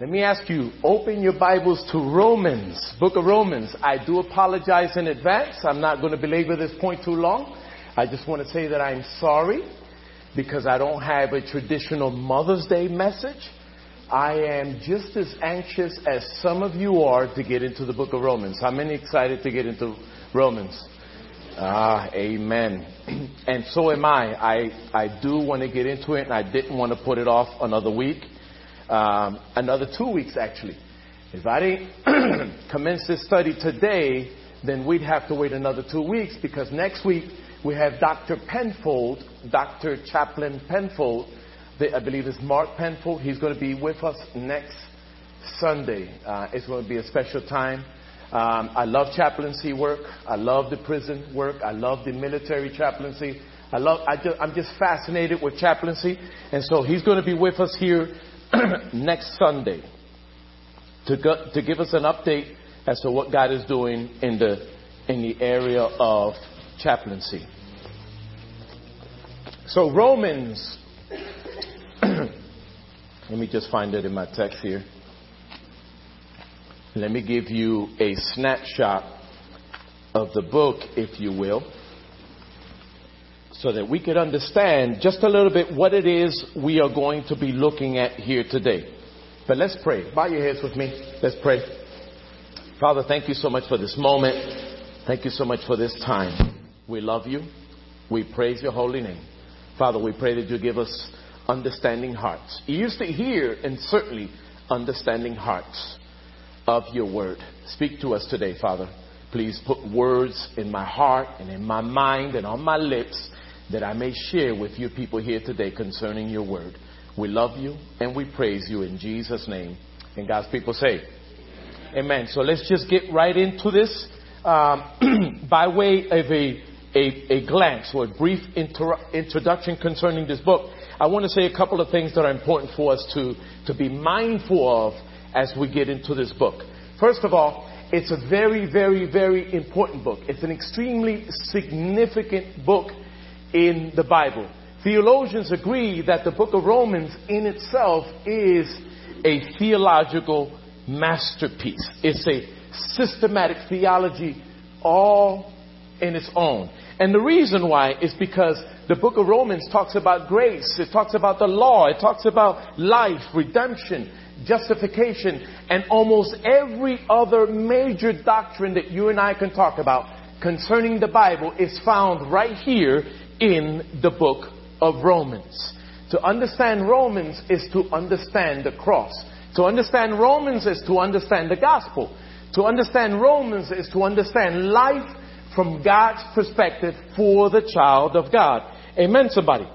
Let me ask you, open your Bibles to Romans, book of Romans. I do apologize in advance. I'm not going to belabor this point too long. I just want to say that I'm sorry because I don't have a traditional Mother's Day message. I am just as anxious as some of you are to get into the book of Romans. How many excited to get into Romans? Ah, amen. And so am I. I, I do want to get into it and I didn't want to put it off another week. Um, another two weeks actually. If I didn't commence this study today, then we'd have to wait another two weeks because next week we have Dr. Penfold, Dr. Chaplain Penfold, I believe it's Mark Penfold. He's going to be with us next Sunday. Uh, it's going to be a special time. Um, I love chaplaincy work. I love the prison work. I love the military chaplaincy. I love. I I'm just fascinated with chaplaincy, and so he's going to be with us here next Sunday to go, to give us an update as to what God is doing in the in the area of chaplaincy. So Romans. let me just find it in my text here. Let me give you a snapshot of the book, if you will, so that we could understand just a little bit what it is we are going to be looking at here today. But let's pray. Bow your heads with me. Let's pray. Father, thank you so much for this moment. Thank you so much for this time. We love you. We praise your holy name. Father, we pray that you give us understanding hearts. Used to hear and certainly understanding hearts of your word. Speak to us today, Father. Please put words in my heart and in my mind and on my lips that I may share with you people here today concerning your word. We love you and we praise you in Jesus' name. And God's people say, Amen. So let's just get right into this um, by way of a, a, a, glance or a brief inter- introduction concerning this book. I want to say a couple of things that are important for us to, to be mindful of as we get into this book. First of all, it's a very, very, very important book. It's an extremely significant book in the Bible. Theologians agree that the book of Romans in itself is a theological masterpiece. It's a systematic theology all in its own. And the reason why is because the book of Romans talks about grace, it talks about the law, it talks about life, redemption, justification, and almost every other major doctrine that you and I can talk about concerning the Bible is found right here in the book of Romans. To understand Romans is to understand the cross. To understand Romans is to understand the gospel. To understand Romans is to understand life from God's perspective for the child of God. Amen, somebody.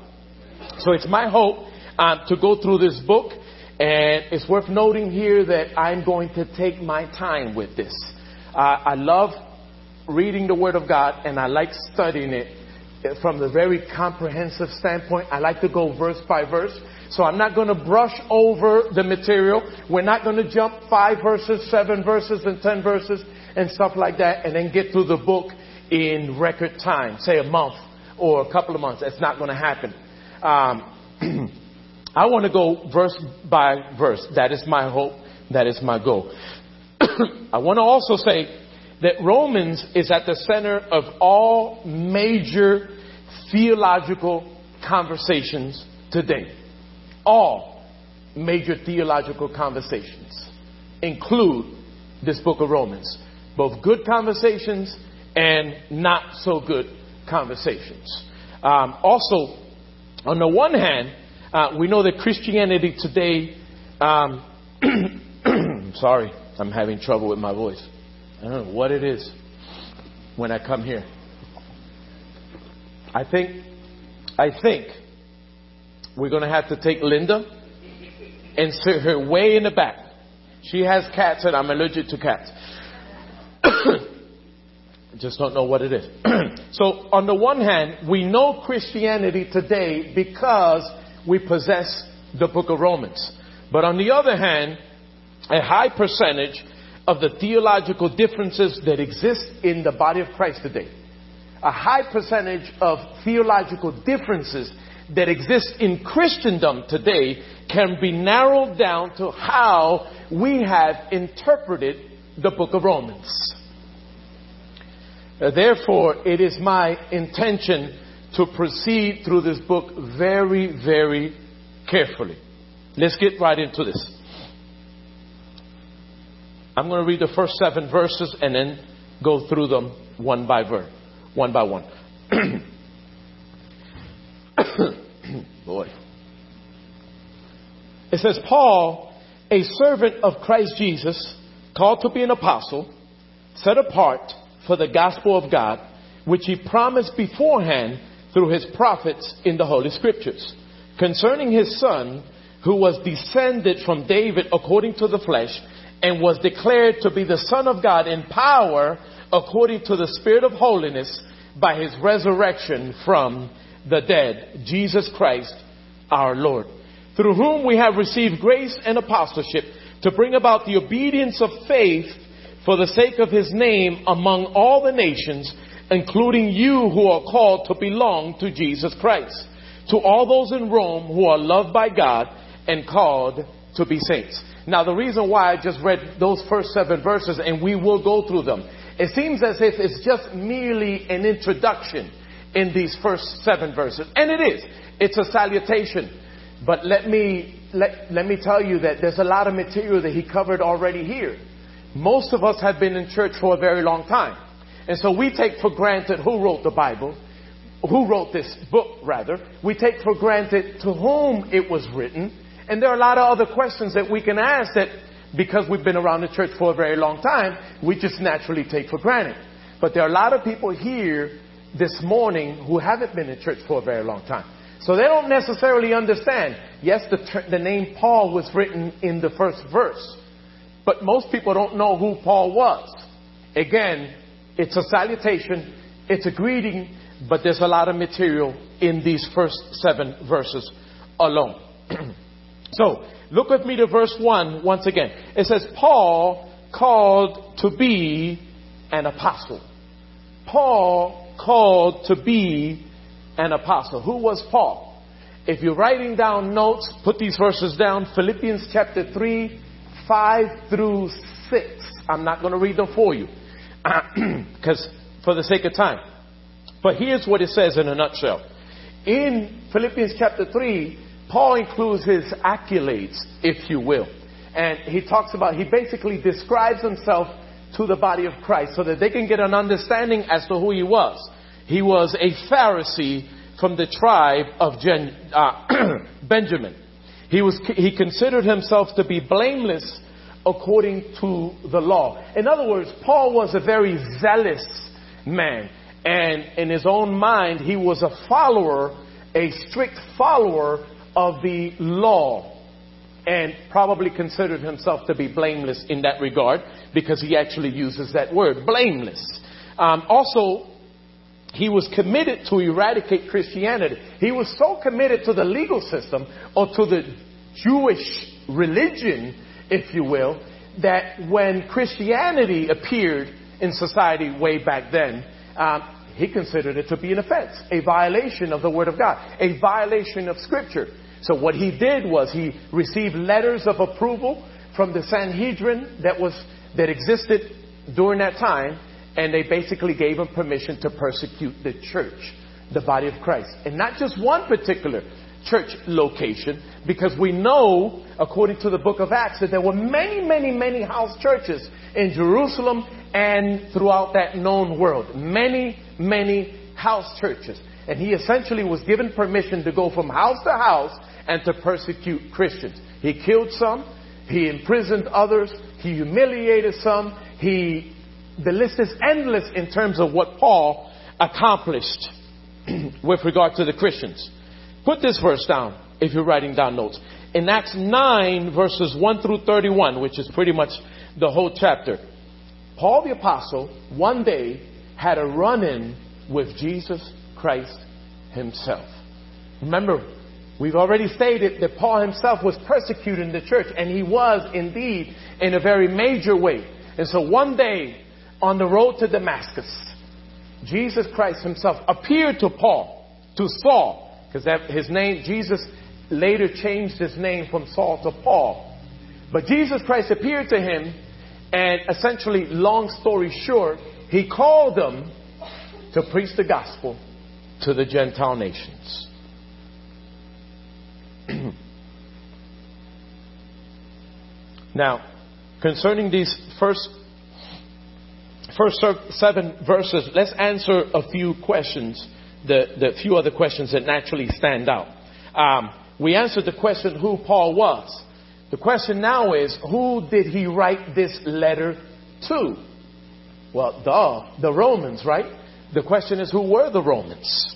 So it's my hope um, to go through this book and it's worth noting here that I'm going to take my time with this. Uh, I love reading the Word of God and I like studying it from the very comprehensive standpoint. I like to go verse by verse. So I'm not going to brush over the material. We're not going to jump five verses, seven verses, and ten verses and stuff like that and then get through the book in record time, say a month or a couple of months. That's not going to happen. Um, I want to go verse by verse. That is my hope. That is my goal. I want to also say that Romans is at the center of all major theological conversations today. All major theological conversations include this book of Romans. Both good conversations and not so good conversations. Um, also, on the one hand, uh, we know that Christianity today, um, sorry, I'm having trouble with my voice. I don't know what it is when I come here. I think, I think we're going to have to take Linda and sit her way in the back. She has cats and I'm allergic to cats. Just don't know what it is. so on the one hand, we know Christianity today because we possess the book of Romans. But on the other hand, a high percentage of the theological differences that exist in the body of Christ today, a high percentage of theological differences that exist in Christendom today can be narrowed down to how we have interpreted the book of Romans. Uh, therefore, it is my intention to proceed through this book very, very carefully. Let's get right into this. I'm going to read the first seven verses and then go through them one by verse, one by one. Boy. It says, Paul, a servant of Christ Jesus, called to be an apostle, set apart for the gospel of God, which he promised beforehand through his prophets in the Holy Scriptures, concerning his son, who was descended from David according to the flesh, and was declared to be the Son of God in power according to the Spirit of holiness by his resurrection from the dead, Jesus Christ our Lord, through whom we have received grace and apostleship to bring about the obedience of faith for the sake of his name among all the nations, including you who are called to belong to Jesus Christ. To all those in Rome who are loved by God and called to be saints. Now the reason why I just read those first seven verses and we will go through them, it seems as if it's just merely an introduction in these first seven verses. And it is. It's a salutation. But let me, let, let me tell you that there's a lot of material that he covered already here most of us have been in church for a very long time. And so we take for granted who wrote the Bible, who wrote this book, rather. We take for granted to whom it was written. And there are a lot of other questions that we can ask that because we've been around the church for a very long time, we just naturally take for granted. But there are a lot of people here this morning who haven't been in church for a very long time. So they don't necessarily understand. Yes, the, the name Paul was written in the first verse. But most people don't know who Paul was. Again, it's a salutation, it's a greeting, but there's a lot of material in these first seven verses alone. so, look with me to verse 1 once again. It says, Paul called to be an apostle. Paul called to be an apostle. Who was Paul? If you're writing down notes, put these verses down. Philippians chapter 3, 5 through 6. I'm not going to read them for you because for the sake of time. But here's what it says in a nutshell. In Philippians chapter 3, Paul includes his accolades, if you will. And he talks about, he basically describes himself to the body of Christ so that they can get an understanding as to who he was. He was a Pharisee from the tribe of Gen, uh, Benjamin. He, was, he considered himself to be blameless according to the law. In other words, Paul was a very zealous man. And in his own mind, he was a follower, a strict follower of the law. And probably considered himself to be blameless in that regard because he actually uses that word, blameless. Um, also, he was committed to eradicate Christianity. He was so committed to the legal system or to the Jewish religion, if you will, that when Christianity appeared in society way back then, um, he considered it to be an offense, a violation of the Word of God, a violation of Scripture. So what he did was he received letters of approval from the Sanhedrin that was that existed during that time, and they basically gave him permission to persecute the church, the body of Christ. And not just one particular church location, because we know, according to the book of Acts, that there were many, many, many house churches in Jerusalem and throughout that known world. Many, many house churches. And he essentially was given permission to go from house to house and to persecute Christians. He killed some, he imprisoned others, he humiliated some, he the list is endless in terms of what Paul accomplished with regard to the Christians. Put this verse down if you're writing down notes. In Acts 9, verses 1 through 31, which is pretty much the whole chapter, Paul the Apostle one day had a run in with Jesus Christ himself. Remember, we've already stated that Paul himself was persecuting the church, and he was indeed in a very major way. And so one day, on the road to Damascus, Jesus Christ himself appeared to Paul, to Saul, because his name, Jesus later changed his name from Saul to Paul. But Jesus Christ appeared to him, and essentially, long story short, he called them to preach the gospel to the Gentile nations. now, concerning these first first seven verses, let's answer a few questions, the, the few other questions that naturally stand out. Um, we answered the question who Paul was. The question now is, who did he write this letter to? Well, the, the Romans, right? The question is, who were the Romans?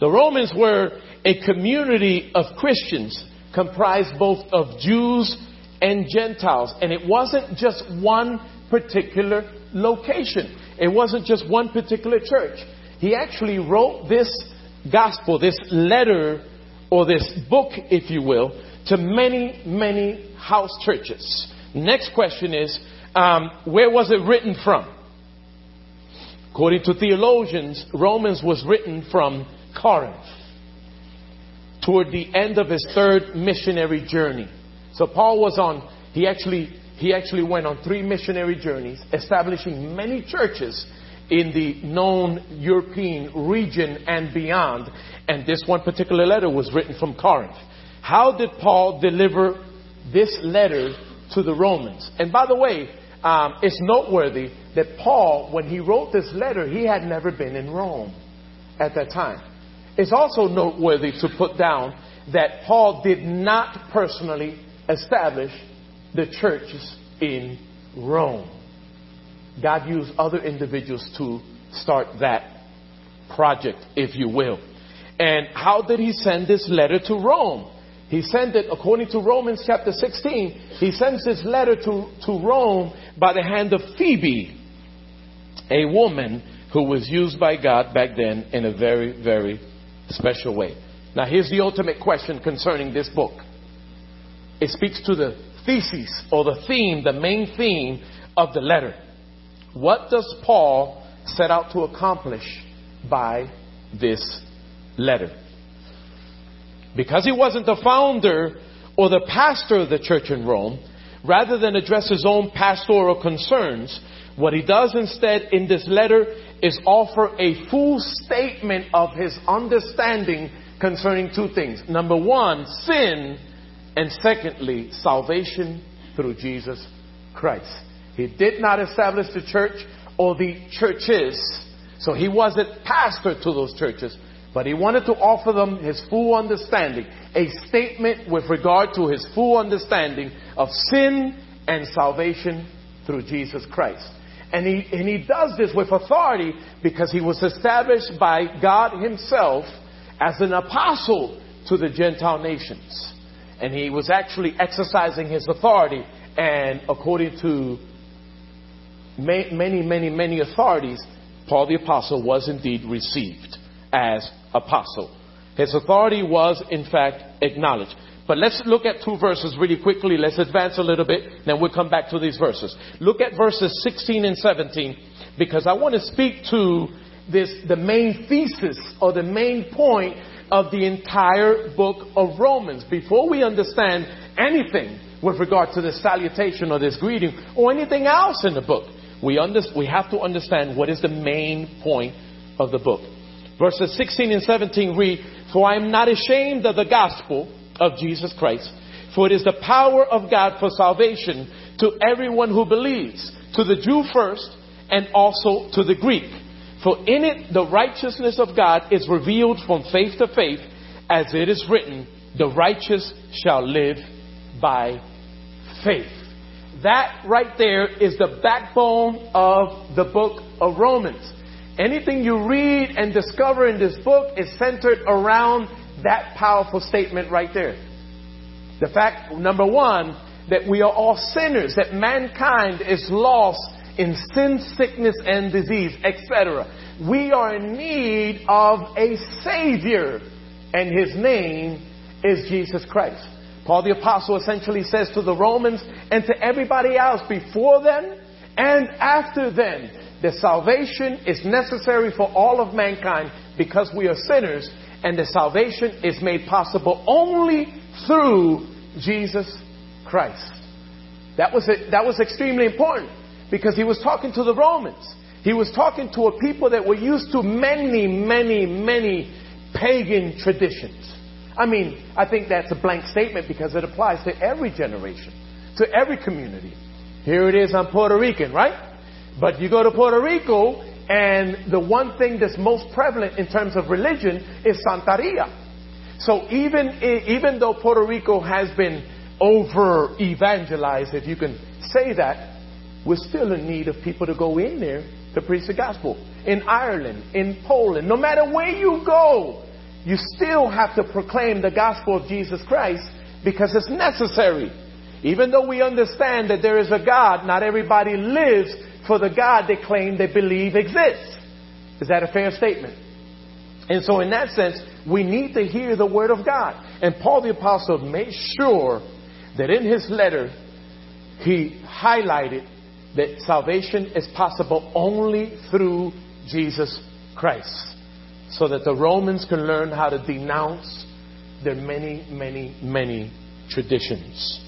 The Romans were a community of Christians comprised both of Jews and Gentiles. And it wasn't just one particular location. It wasn't just one particular church. He actually wrote this gospel, this letter, or this book, if you will, to many, many house churches. Next question is, um, where was it written from? According to theologians, Romans was written from Corinth toward the end of his third missionary journey. So Paul was on, he actually he actually went on three missionary journeys, establishing many churches in the known European region and beyond. And this one particular letter was written from Corinth. How did Paul deliver this letter to the Romans? And by the way, um, it's noteworthy that Paul, when he wrote this letter, he had never been in Rome at that time. It's also noteworthy to put down that Paul did not personally establish the churches in Rome. God used other individuals to start that project, if you will. And how did he send this letter to Rome? He sent it, according to Romans chapter 16, he sends this letter to, to Rome by the hand of Phoebe, a woman who was used by God back then in a very, very special way. Now, here's the ultimate question concerning this book. It speaks to the thesis or the theme, the main theme of the letter. What does Paul set out to accomplish by this letter? Because he wasn't the founder or the pastor of the church in Rome, rather than address his own pastoral concerns, what he does instead in this letter is offer a full statement of his understanding concerning two things. Number one, sin and secondly, salvation through Jesus Christ. He did not establish the church or the churches, so he wasn't pastor to those churches, but he wanted to offer them his full understanding, a statement with regard to his full understanding of sin and salvation through Jesus Christ. And he, and he does this with authority because he was established by God himself as an apostle to the Gentile nations and he was actually exercising his authority. And according to many, many, many authorities, Paul the Apostle was indeed received as apostle. His authority was, in fact, acknowledged. But let's look at two verses really quickly. Let's advance a little bit, then we'll come back to these verses. Look at verses 16 and 17, because I want to speak to this, the main thesis or the main point of the entire book of Romans. Before we understand anything with regard to this salutation or this greeting or anything else in the book, we, under, we have to understand what is the main point of the book. Verses 16 and 17 read, For I am not ashamed of the gospel of Jesus Christ, for it is the power of God for salvation to everyone who believes, to the Jew first, and also to the Greek. For in it the righteousness of God is revealed from faith to faith, as it is written, the righteous shall live by faith. That right there is the backbone of the book of Romans. Anything you read and discover in this book is centered around that powerful statement right there. The fact, number one, that we are all sinners, that mankind is lost in sin, sickness, and disease, etc. We are in need of a Savior, and His name is Jesus Christ. Paul the Apostle essentially says to the Romans and to everybody else before them and after them that salvation is necessary for all of mankind because we are sinners and the salvation is made possible only through Jesus Christ. That was, that was extremely important because he was talking to the Romans. He was talking to a people that were used to many, many, many pagan traditions. I mean, I think that's a blank statement because it applies to every generation, to every community. Here it is, I'm Puerto Rican, right? But you go to Puerto Rico, and the one thing that's most prevalent in terms of religion is Santeria. So even, even though Puerto Rico has been over evangelized, if you can say that, we're still in need of people to go in there to preach the gospel. In Ireland, in Poland, no matter where you go, you still have to proclaim the gospel of Jesus Christ because it's necessary. Even though we understand that there is a God, not everybody lives for the God they claim they believe exists. Is that a fair statement? And so, in that sense, we need to hear the word of God. And Paul the Apostle made sure that in his letter, he highlighted that salvation is possible only through Jesus Christ. So that the Romans can learn how to denounce their many, many, many traditions.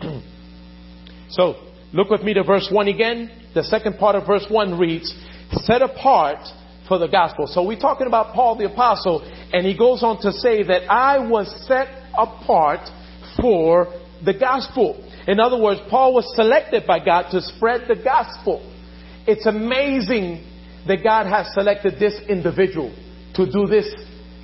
so, look with me to verse 1 again. The second part of verse 1 reads, Set apart for the gospel. So we're talking about Paul the apostle, and he goes on to say that I was set apart for the gospel. In other words, Paul was selected by God to spread the gospel. It's amazing that God has selected this individual to do this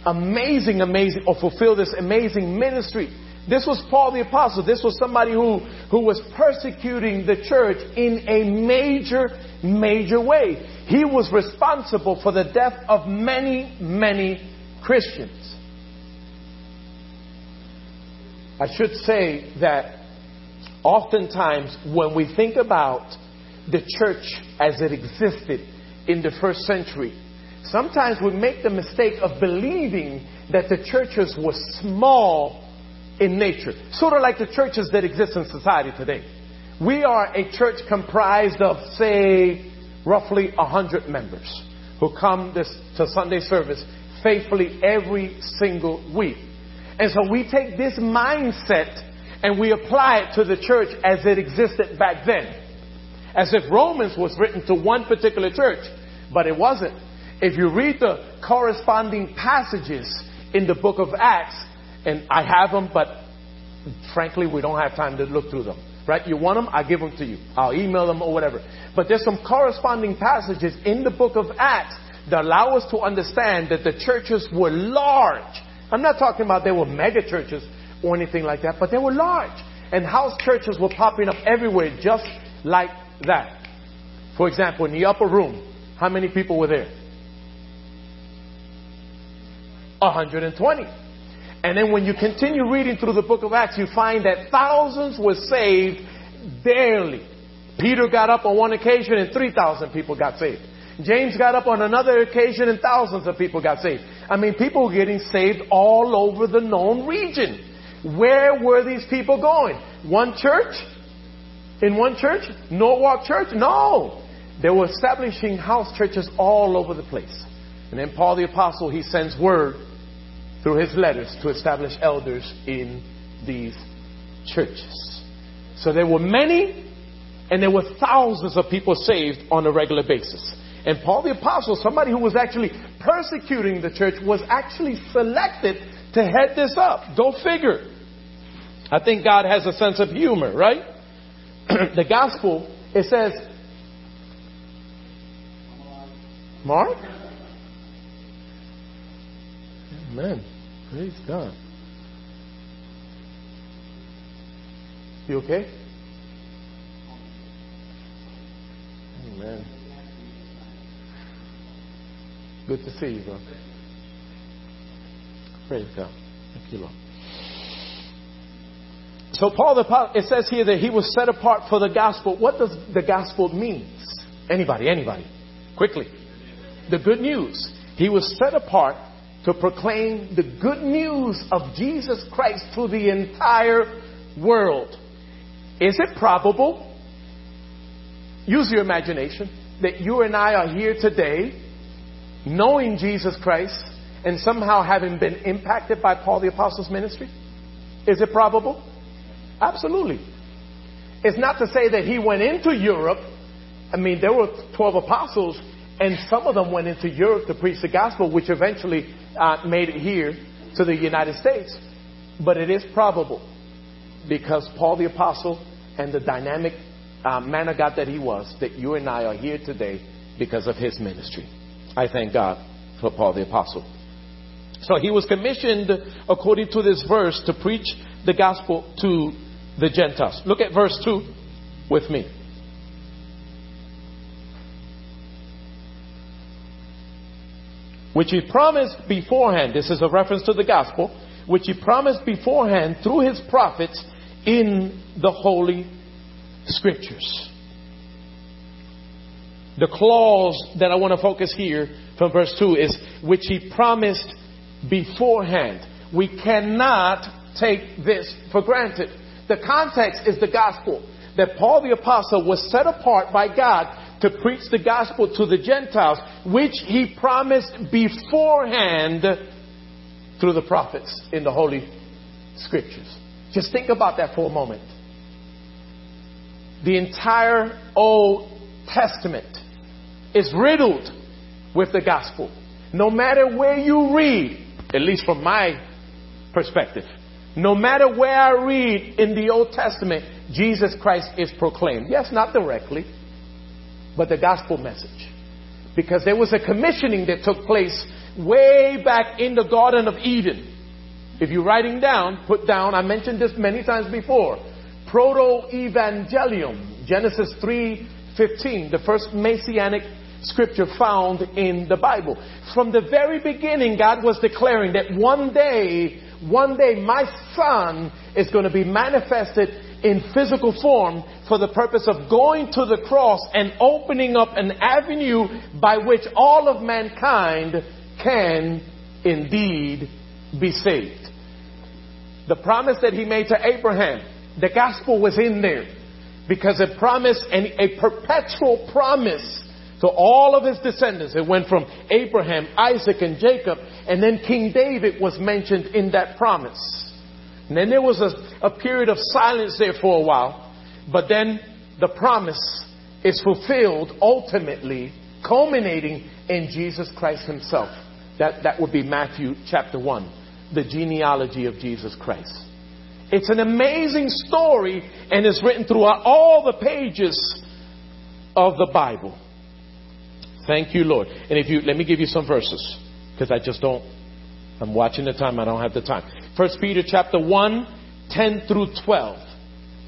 amazing, amazing, or fulfill this amazing ministry. This was Paul the Apostle. This was somebody who, who was persecuting the church in a major, major way. He was responsible for the death of many, many Christians. I should say that oftentimes when we think about the church as it existed in the first century, sometimes we make the mistake of believing that the churches were small in nature, sort of like the churches that exist in society today. We are a church comprised of, say, roughly 100 members who come this, to Sunday service faithfully every single week. And so we take this mindset and we apply it to the church as it existed back then. As if Romans was written to one particular church, but it wasn't. If you read the corresponding passages in the book of Acts, and I have them, but frankly, we don't have time to look through them. Right? You want them? I give them to you. I'll email them or whatever. But there's some corresponding passages in the book of Acts that allow us to understand that the churches were large. I'm not talking about they were mega churches or anything like that, but they were large. And house churches were popping up everywhere just like that. For example, in the upper room, how many people were there? 120. And then when you continue reading through the book of Acts, you find that thousands were saved daily. Peter got up on one occasion and 3,000 people got saved. James got up on another occasion and thousands of people got saved. I mean, people were getting saved all over the known region. Where were these people going? One church? In one church? Norwalk Church? No. They were establishing house churches all over the place. And then Paul the Apostle, he sends word through his letters to establish elders in these churches. So there were many and there were thousands of people saved on a regular basis. And Paul the Apostle, somebody who was actually persecuting the church, was actually selected to head this up. Go figure. I think God has a sense of humor, right? the gospel, it says, Mark? Amen. Praise God. You okay? Amen. Good to see you, bro. Praise God. Thank you, Lord. So Paul the it says here that he was set apart for the gospel. What does the gospel mean? Anybody, anybody. Quickly. The good news. He was set apart to proclaim the good news of Jesus Christ to the entire world. Is it probable, use your imagination, that you and I are here today knowing Jesus Christ and somehow having been impacted by Paul the Apostle's ministry? Is it probable? Absolutely. It's not to say that he went into Europe. I mean, there were 12 apostles, and some of them went into Europe to preach the gospel, which eventually uh, made it here to the United States. But it is probable because Paul the apostle and the dynamic uh, man of God that he was, that you and I are here today because of his ministry. I thank God for Paul the apostle. So he was commissioned, according to this verse, to preach the gospel to the Gentiles. Look at verse 2 with me. Which he promised beforehand, this is a reference to the gospel, which he promised beforehand through his prophets in the Holy Scriptures. The clause that I want to focus here from verse 2 is which he promised beforehand. We cannot take this for granted. The context is the gospel that Paul the apostle was set apart by God to preach the gospel to the Gentiles, which he promised beforehand through the prophets in the Holy Scriptures. Just think about that for a moment. The entire Old Testament is riddled with the gospel. No matter where you read, at least from my perspective, no matter where I read in the Old Testament, Jesus Christ is proclaimed. Yes, not directly, but the gospel message. Because there was a commissioning that took place way back in the Garden of Eden. If you're writing down, put down, I mentioned this many times before, proto-evangelium, Genesis 3:15, the first messianic scripture found in the Bible. From the very beginning, God was declaring that one day, one day my son is going to be manifested in physical form for the purpose of going to the cross and opening up an avenue by which all of mankind can indeed be saved. The promise that he made to Abraham, the gospel was in there because a promise and a perpetual promise to all of his descendants. It went from Abraham, Isaac, and Jacob, and then King David was mentioned in that promise. And then there was a, a period of silence there for a while, but then the promise is fulfilled ultimately, culminating in Jesus Christ himself. That, that would be Matthew chapter 1, the genealogy of Jesus Christ. It's an amazing story and it's written throughout all the pages of the Bible. Thank you, Lord. And if you, let me give you some verses, because I just don't, I'm watching the time, I don't have the time. First Peter chapter 1, 10 through 12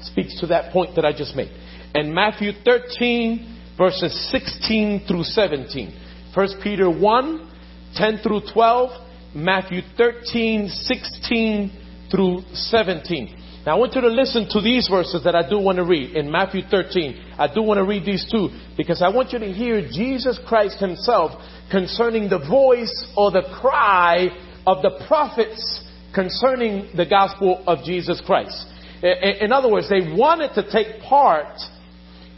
speaks to that point that I just made. And Matthew 13, verses 16 through 17. First Peter 1, 10 through 12, Matthew 13, 16 through 17. Now I want you to listen to these verses that I do want to read in Matthew 13. I do want to read these two because I want you to hear Jesus Christ himself concerning the voice or the cry of the prophets concerning the gospel of Jesus Christ. In other words, they wanted to take part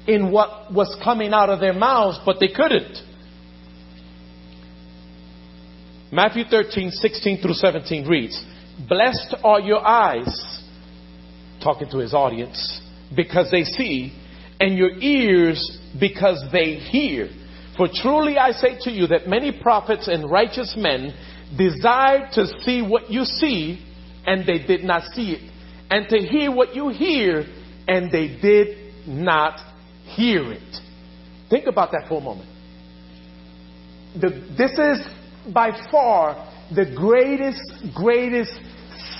in what was coming out of their mouths, but they couldn't. Matthew 13, 16 through 17 reads, Blessed are your eyes talking to his audience, because they see, and your ears because they hear. For truly I say to you that many prophets and righteous men desired to see what you see, and they did not see it, and to hear what you hear, and they did not hear it. Think about that for a moment. The, this is by far the greatest, greatest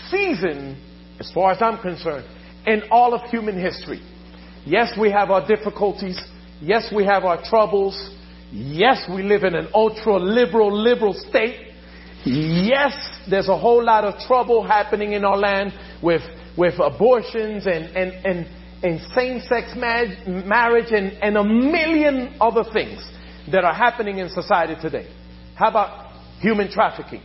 season, as far as I'm concerned, in all of human history. Yes, we have our difficulties. Yes, we have our troubles. Yes, we live in an ultra liberal, liberal state. Yes, there's a whole lot of trouble happening in our land with, with abortions and, and, and, and same-sex marriage and, and a million other things that are happening in society today. How about human trafficking?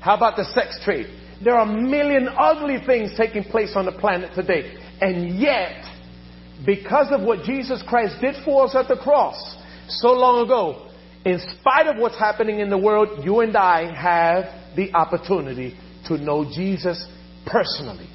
How about the sex trade? There are a million ugly things taking place on the planet today. And yet, because of what Jesus Christ did for us at the cross so long ago, in spite of what's happening in the world, you and I have the opportunity to know Jesus personally.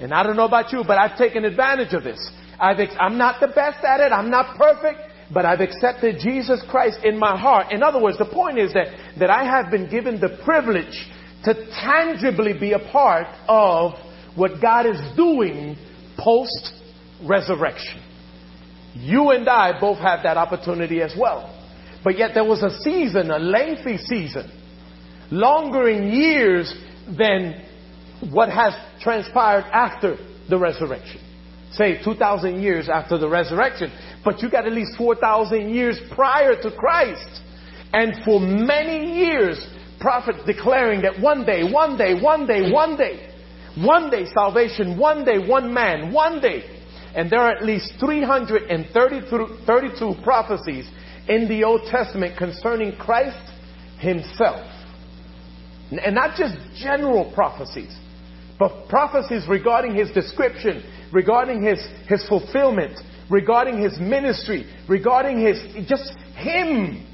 And I don't know about you, but I've taken advantage of this. i am not the best at it. I'm not perfect, but I've accepted Jesus Christ in my heart. In other words, the point is that, that I have been given the privilege to tangibly be a part of what God is doing post resurrection. You and I both have that opportunity as well. But yet there was a season, a lengthy season, longer in years than what has transpired after the resurrection. Say 2,000 years after the resurrection. But you got at least 4,000 years prior to Christ. And for many years, prophets declaring that one day, one day, one day, one day, one day salvation, one day, one man, one day. And there are at least 332 prophecies in the Old Testament concerning Christ himself. And not just general prophecies, but prophecies regarding his description, regarding his, his fulfillment, regarding his ministry, regarding his, just him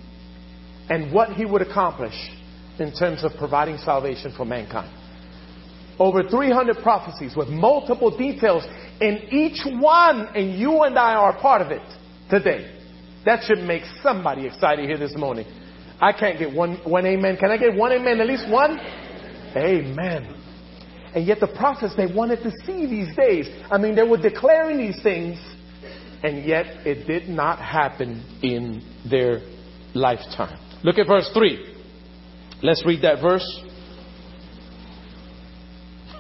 and what he would accomplish in terms of providing salvation for mankind. Over 300 prophecies with multiple details in each one, and you and I are part of it today. That should make somebody excited here this morning. I can't get one, one amen. Can I get one amen? At least one? Amen. And yet the prophets, they wanted to see these days. I mean, they were declaring these things, and yet it did not happen in their lifetime. Look at verse 3. Let's read that verse.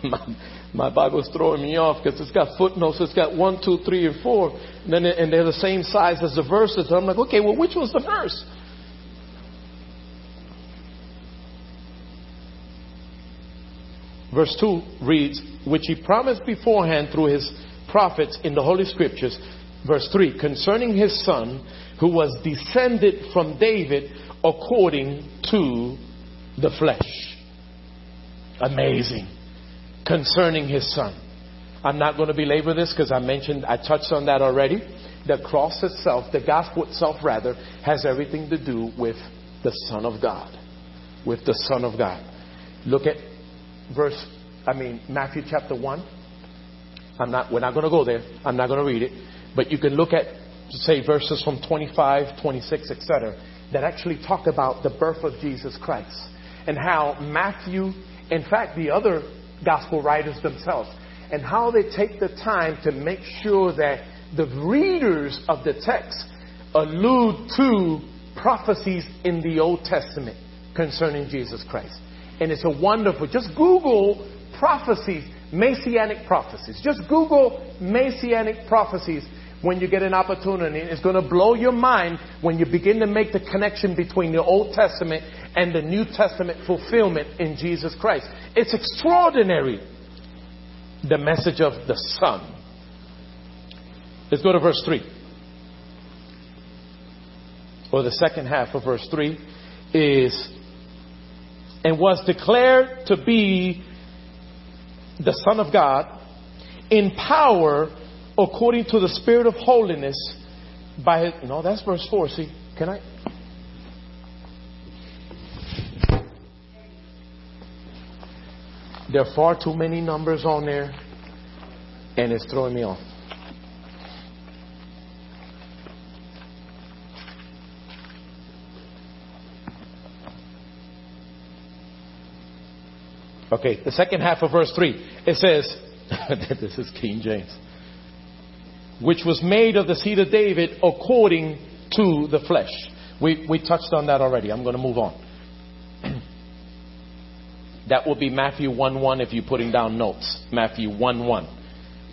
my, Bible's throwing me off because it's got footnotes. It's got one, two, three, and four. And, then and they're the same size as the verses. And I'm like, okay, well, which was the verse? Verse 2 reads, which he promised beforehand through his prophets in the Holy Scriptures. Verse 3, concerning his son, who was descended from David according to the flesh. Amazing. Concerning his son. I'm not going to belabor this because I mentioned, I touched on that already. The cross itself, the gospel itself rather, has everything to do with the Son of God. With the Son of God. Look at verse, I mean, Matthew chapter 1. I'm not, we're not going to go there. I'm not going to read it. But you can look at, say, verses from 25, 26, etc., that actually talk about the birth of Jesus Christ and how Matthew, in fact, the other gospel writers themselves, and how they take the time to make sure that the readers of the text allude to prophecies in the Old Testament concerning Jesus Christ. And it's a wonderful, just Google prophecies, messianic prophecies. Just Google messianic prophecies when you get an opportunity. It's going to blow your mind when you begin to make the connection between the Old Testament and the New Testament fulfillment in Jesus Christ. It's extraordinary, the message of the Son. Let's go to verse 3. Or the second half of verse 3 is, and was declared to be the Son of God in power according to the Spirit of holiness by his, no, that's verse 4. See, can I? There are far too many numbers on there, and it's throwing me off. Okay, the second half of verse 3. It says, this is King James which was made of the seed of David according to the flesh. We, we touched on that already. I'm going to move on. that will be Matthew 1 1 if you're putting down notes. Matthew 1 1.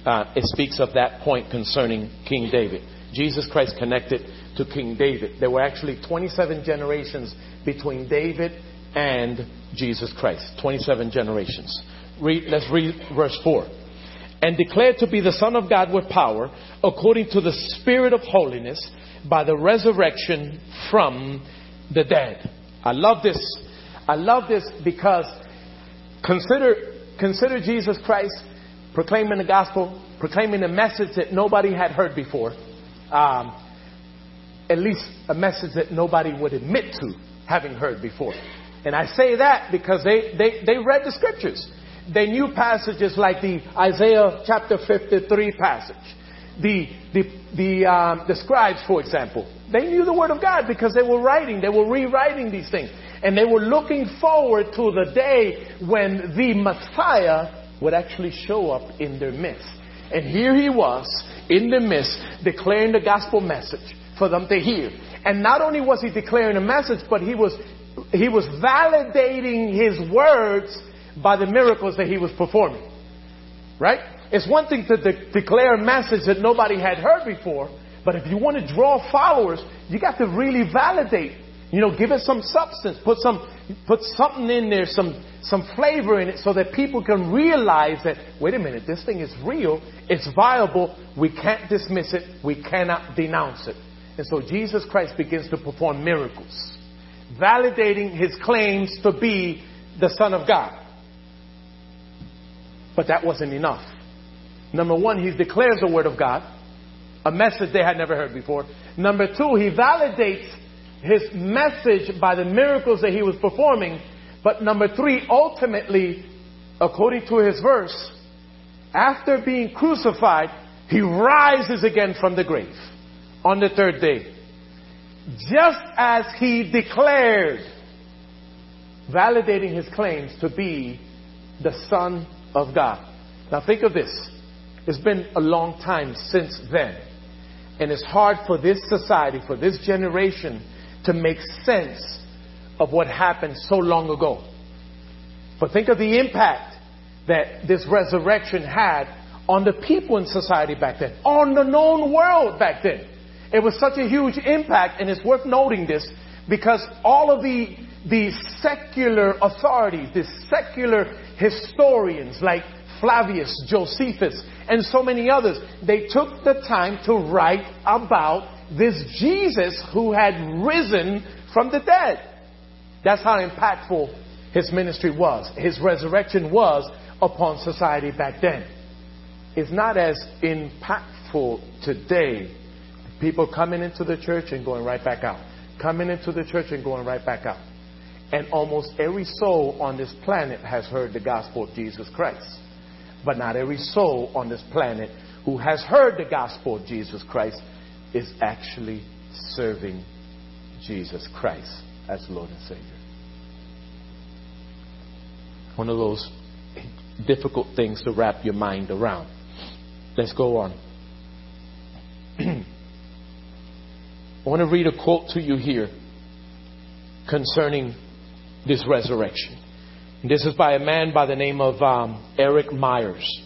Uh, it speaks of that point concerning King David. Jesus Christ connected to King David. There were actually 27 generations between David and Jesus Christ. 27 generations. Read, let's read verse 4 and declared to be the Son of God with power, according to the Spirit of holiness, by the resurrection from the dead. I love this. I love this because consider, consider Jesus Christ proclaiming the gospel, proclaiming a message that nobody had heard before. Um, at least a message that nobody would admit to having heard before. And I say that because they, they, they read the scriptures. They knew passages like the Isaiah chapter 53 passage. The, the, the, um, the scribes, for example, they knew the Word of God because they were writing, they were rewriting these things. And they were looking forward to the day when the Messiah would actually show up in their midst. And here he was in the midst declaring the gospel message for them to hear. And not only was he declaring a message, but he was, he was validating his words by the miracles that he was performing. Right? It's one thing to de- declare a message that nobody had heard before, but if you want to draw followers, you got to really validate. You know, give it some substance, put some, put something in there, some, some flavor in it so that people can realize that, wait a minute, this thing is real, it's viable, we can't dismiss it, we cannot denounce it. And so Jesus Christ begins to perform miracles, validating his claims to be the Son of God. But that wasn't enough. Number one, he declares the Word of God, a message they had never heard before. Number two, he validates his message by the miracles that he was performing. But number three, ultimately, according to his verse, after being crucified, he rises again from the grave on the third day. Just as he declared, validating his claims to be the Son of God. Now think of this. It's been a long time since then. And it's hard for this society, for this generation, to make sense of what happened so long ago. But think of the impact that this resurrection had on the people in society back then, on the known world back then. It was such a huge impact, and it's worth noting this because all of the, the secular authorities, the secular historians like Flavius, Josephus, and so many others, they took the time to write about this Jesus who had risen from the dead. That's how impactful his ministry was. His resurrection was upon society back then. It's not as impactful today. People coming into the church and going right back out. Coming into the church and going right back out. And almost every soul on this planet has heard the gospel of Jesus Christ. But not every soul on this planet who has heard the gospel of Jesus Christ is actually serving Jesus Christ as Lord and Savior. One of those difficult things to wrap your mind around. Let's go on. I want to read a quote to you here concerning this resurrection. This is by a man by the name of um, Eric Meyers.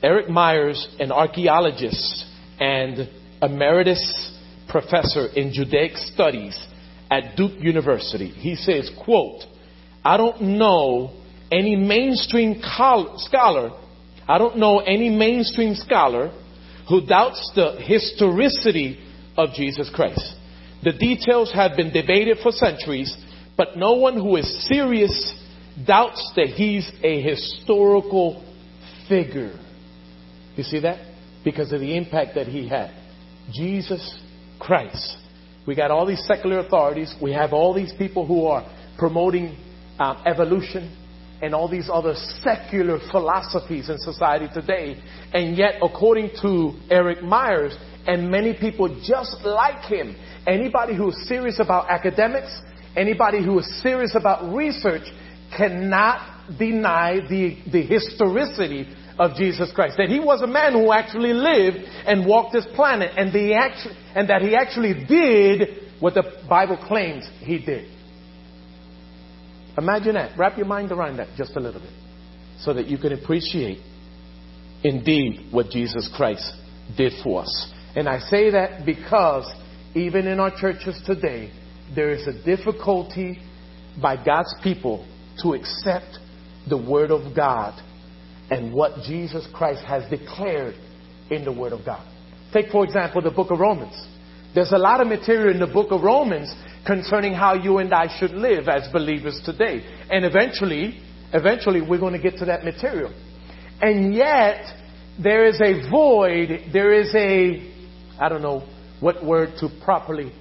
Eric Meyers, an archaeologist and emeritus professor in Judaic studies at Duke University, he says, quote, I don't know any mainstream scholar, I don't know any mainstream scholar who doubts the historicity of Jesus Christ. The details have been debated for centuries, but no one who is serious doubts that he's a historical figure. You see that? Because of the impact that he had. Jesus Christ. We got all these secular authorities. We have all these people who are promoting um, evolution and all these other secular philosophies in society today. And yet, according to Eric Meyers and many people just like him, anybody who is serious about academics, anybody who is serious about research cannot deny the, the historicity of Jesus Christ. That he was a man who actually lived and walked this planet and, the actu- and that he actually did what the Bible claims he did. Imagine that. Wrap your mind around that just a little bit so that you can appreciate indeed what Jesus Christ did for us. And I say that because even in our churches today, there is a difficulty by God's people to accept the Word of God and what Jesus Christ has declared in the Word of God. Take, for example, the book of Romans. There's a lot of material in the book of Romans concerning how you and I should live as believers today. And eventually, eventually we're going to get to that material. And yet, there is a void, there is a, I don't know what word to properly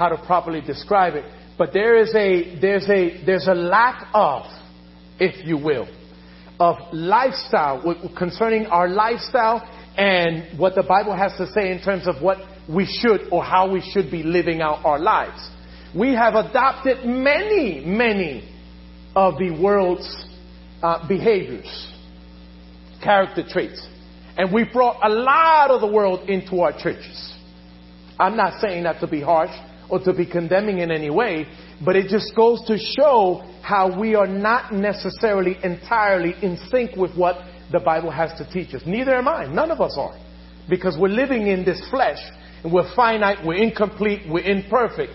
how to properly describe it. But there is a, there's a, there's a lack of, if you will, of lifestyle concerning our lifestyle and what the Bible has to say in terms of what we should or how we should be living out our lives. We have adopted many, many of the world's uh, behaviors, character traits. And we brought a lot of the world into our churches. I'm not saying that to be harsh or to be condemning in any way, but it just goes to show how we are not necessarily entirely in sync with what the Bible has to teach us. Neither am I. None of us are. Because we're living in this flesh and we're finite, we're incomplete, we're imperfect.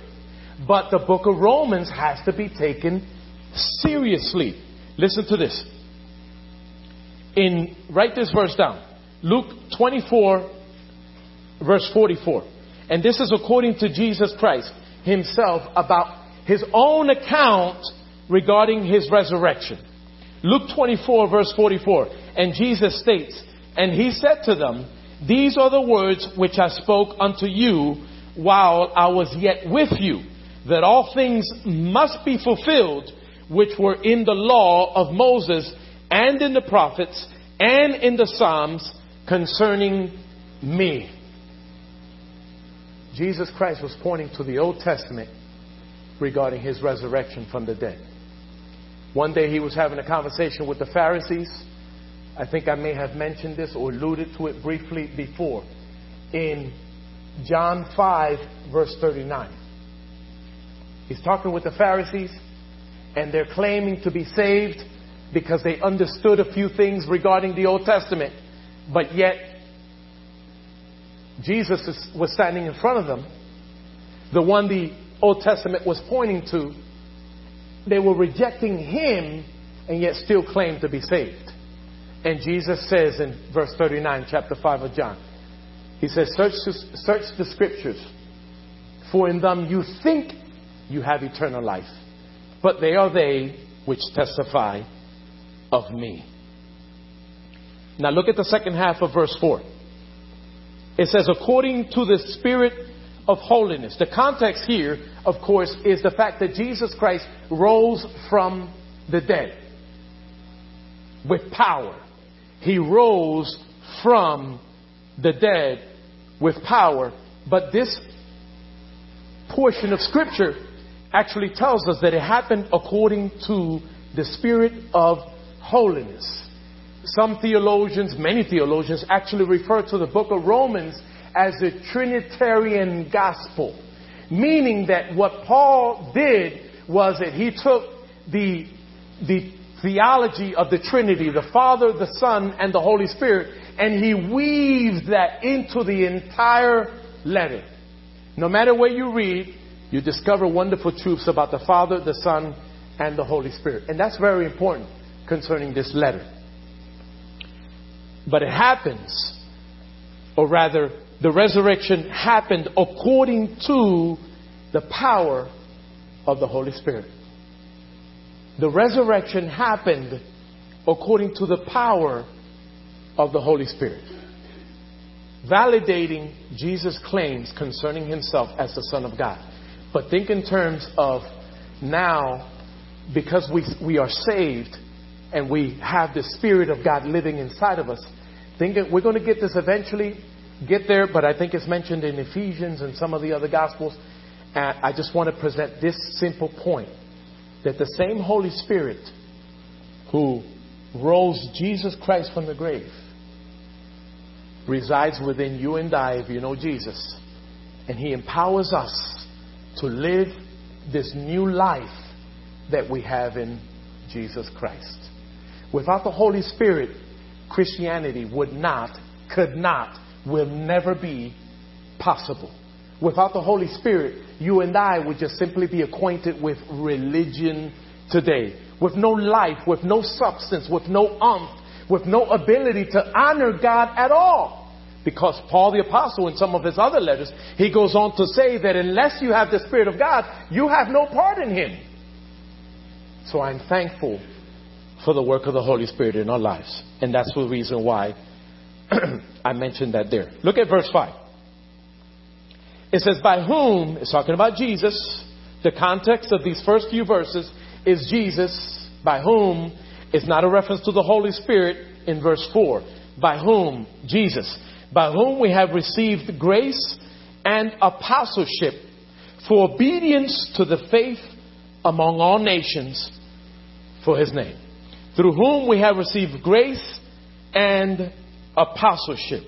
But the book of Romans has to be taken seriously. Listen to this. In write this verse down. Luke 24 verse 44. And this is according to Jesus Christ himself about his own account regarding his resurrection. Luke 24 verse 44. And Jesus states, And he said to them, These are the words which I spoke unto you while I was yet with you, that all things must be fulfilled which were in the law of Moses and in the prophets and in the Psalms concerning me. Jesus Christ was pointing to the Old Testament regarding his resurrection from the dead. One day he was having a conversation with the Pharisees. I think I may have mentioned this or alluded to it briefly before. In John 5, verse 39. He's talking with the Pharisees, and they're claiming to be saved because they understood a few things regarding the Old Testament, but yet Jesus was standing in front of them, the one the Old Testament was pointing to. They were rejecting him and yet still claimed to be saved. And Jesus says in verse 39, chapter 5 of John, He says, Search, search the scriptures, for in them you think you have eternal life, but they are they which testify of me. Now look at the second half of verse 4. It says, according to the Spirit of holiness. The context here, of course, is the fact that Jesus Christ rose from the dead with power. He rose from the dead with power. But this portion of Scripture actually tells us that it happened according to the Spirit of holiness. Some theologians, many theologians, actually refer to the book of Romans as a Trinitarian gospel, meaning that what Paul did was that he took the, the theology of the Trinity, the Father, the Son, and the Holy Spirit, and he weaved that into the entire letter. No matter where you read, you discover wonderful truths about the Father, the Son, and the Holy Spirit. And that's very important concerning this letter. But it happens, or rather, the resurrection happened according to the power of the Holy Spirit. The resurrection happened according to the power of the Holy Spirit, validating Jesus' claims concerning himself as the Son of God. But think in terms of now, because we, we are saved and we have the Spirit of God living inside of us, think we're going to get this eventually get there, but I think it's mentioned in Ephesians and some of the other Gospels. And I just want to present this simple point that the same Holy Spirit who rose Jesus Christ from the grave resides within you and I if you know Jesus. And He empowers us to live this new life that we have in Jesus Christ. Without the Holy Spirit, Christianity would not, could not will never be possible. Without the Holy Spirit, you and I would just simply be acquainted with religion today. With no life, with no substance, with no umph, with no ability to honor God at all. Because Paul the Apostle, in some of his other letters, he goes on to say that unless you have the Spirit of God, you have no part in Him. So I'm thankful for the work of the Holy Spirit in our lives. And that's the reason why I mentioned that there. Look at verse 5. It says, by whom, it's talking about Jesus. The context of these first few verses is Jesus, by whom is not a reference to the Holy Spirit in verse 4. By whom? Jesus. By whom we have received grace and apostleship for obedience to the faith among all nations for his name. Through whom we have received grace and apostleship.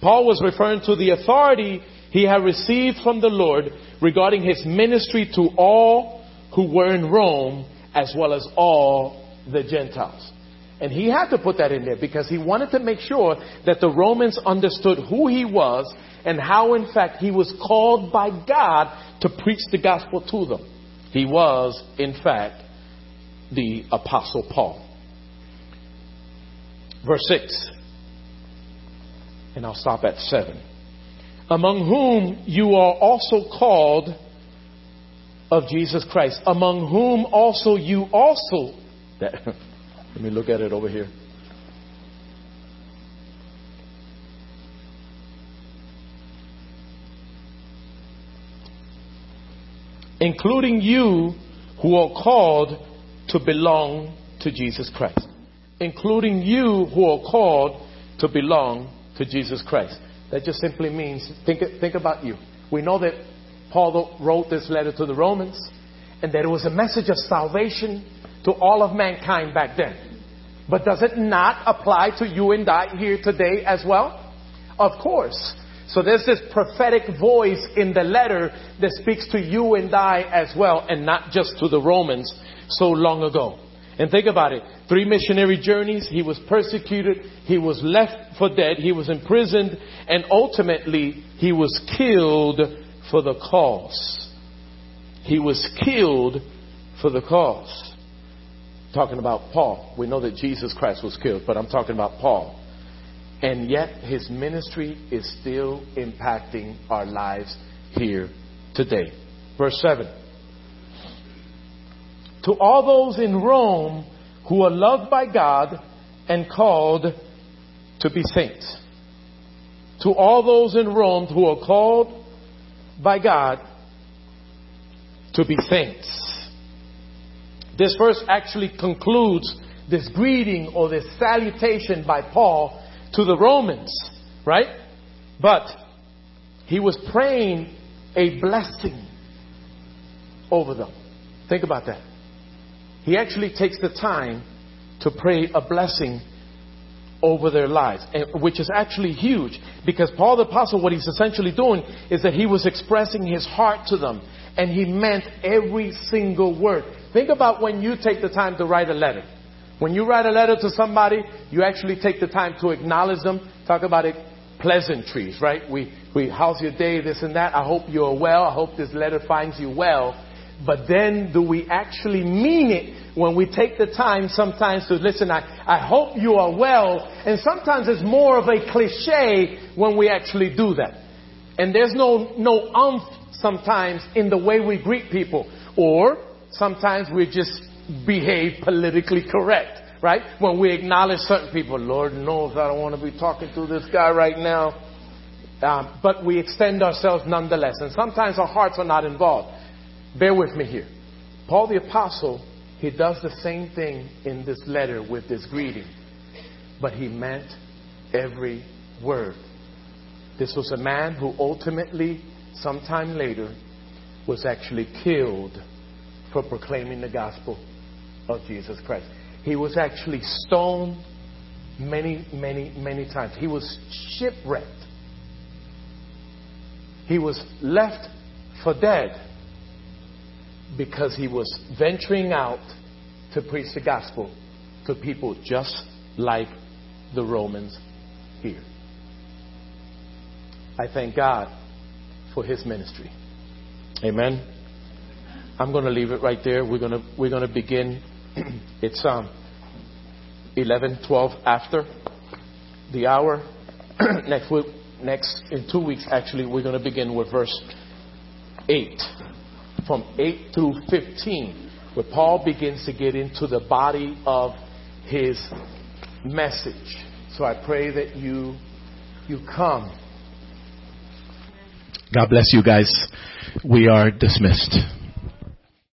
Paul was referring to the authority he had received from the Lord regarding his ministry to all who were in Rome as well as all the Gentiles. And he had to put that in there because he wanted to make sure that the Romans understood who he was and how, in fact, he was called by God to preach the gospel to them. He was, in fact, the Apostle Paul. Verse 6, and I'll stop at 7. Among whom you are also called of Jesus Christ, among whom also you also. let me look at it over here. including you who are called to belong to Jesus Christ. Including you who are called to belong to Jesus Christ. That just simply means, think, think about you. We know that Paul wrote this letter to the Romans and that it was a message of salvation to all of mankind back then. But does it not apply to you and I here today as well? Of course. So there's this prophetic voice in the letter that speaks to you and I as well, and not just to the Romans so long ago. And think about it. Three missionary journeys. He was persecuted. He was left for dead. He was imprisoned. And ultimately, he was killed for the cause. He was killed for the cause. Talking about Paul. We know that Jesus Christ was killed, but I'm talking about Paul. And yet his ministry is still impacting our lives here today. Verse 7. To all those in Rome who are loved by God and called to be saints. To all those in Rome who are called by God to be saints. This verse actually concludes this greeting or this salutation by Paul to the Romans, right? But he was praying a blessing over them. Think about that. He actually takes the time to pray a blessing over their lives, eh, which is actually huge because Paul the Apostle, what he's essentially doing is that he was expressing his heart to them and he meant every single word. Think about when you take the time to write a letter. When you write a letter to somebody, you actually take the time to acknowledge them. Talk about it, pleasantries, right? We, we, how's your day, this and that. I hope you're well. I hope this letter finds you well. But then do we actually mean it when we take the time sometimes to listen, I, I hope you are well. And sometimes it's more of a cliche when we actually do that. And there's no, no umph sometimes in the way we greet people. Or sometimes we just behave politically correct, right? When we acknowledge certain people, Lord knows I don't want to be talking to this guy right now. Um, but we extend ourselves nonetheless. And sometimes our hearts are not involved. Bear with me here. Paul the Apostle, he does the same thing in this letter with this greeting. But he meant every word. This was a man who ultimately, sometime later, was actually killed for proclaiming the gospel of Jesus Christ. He was actually stoned many, many, many times. He was shipwrecked. He was left for dead because he was venturing out to preach the gospel to people just like the Romans here. I thank God for his ministry. Amen. I'm going to leave it right there. We're going to, we're going to begin it's um, 11, 12 after the hour. next week, next in two weeks, actually, we're going to begin with verse 8, from 8 through 15, where Paul begins to get into the body of his message. So I pray that you you come God bless you guys. We are dismissed.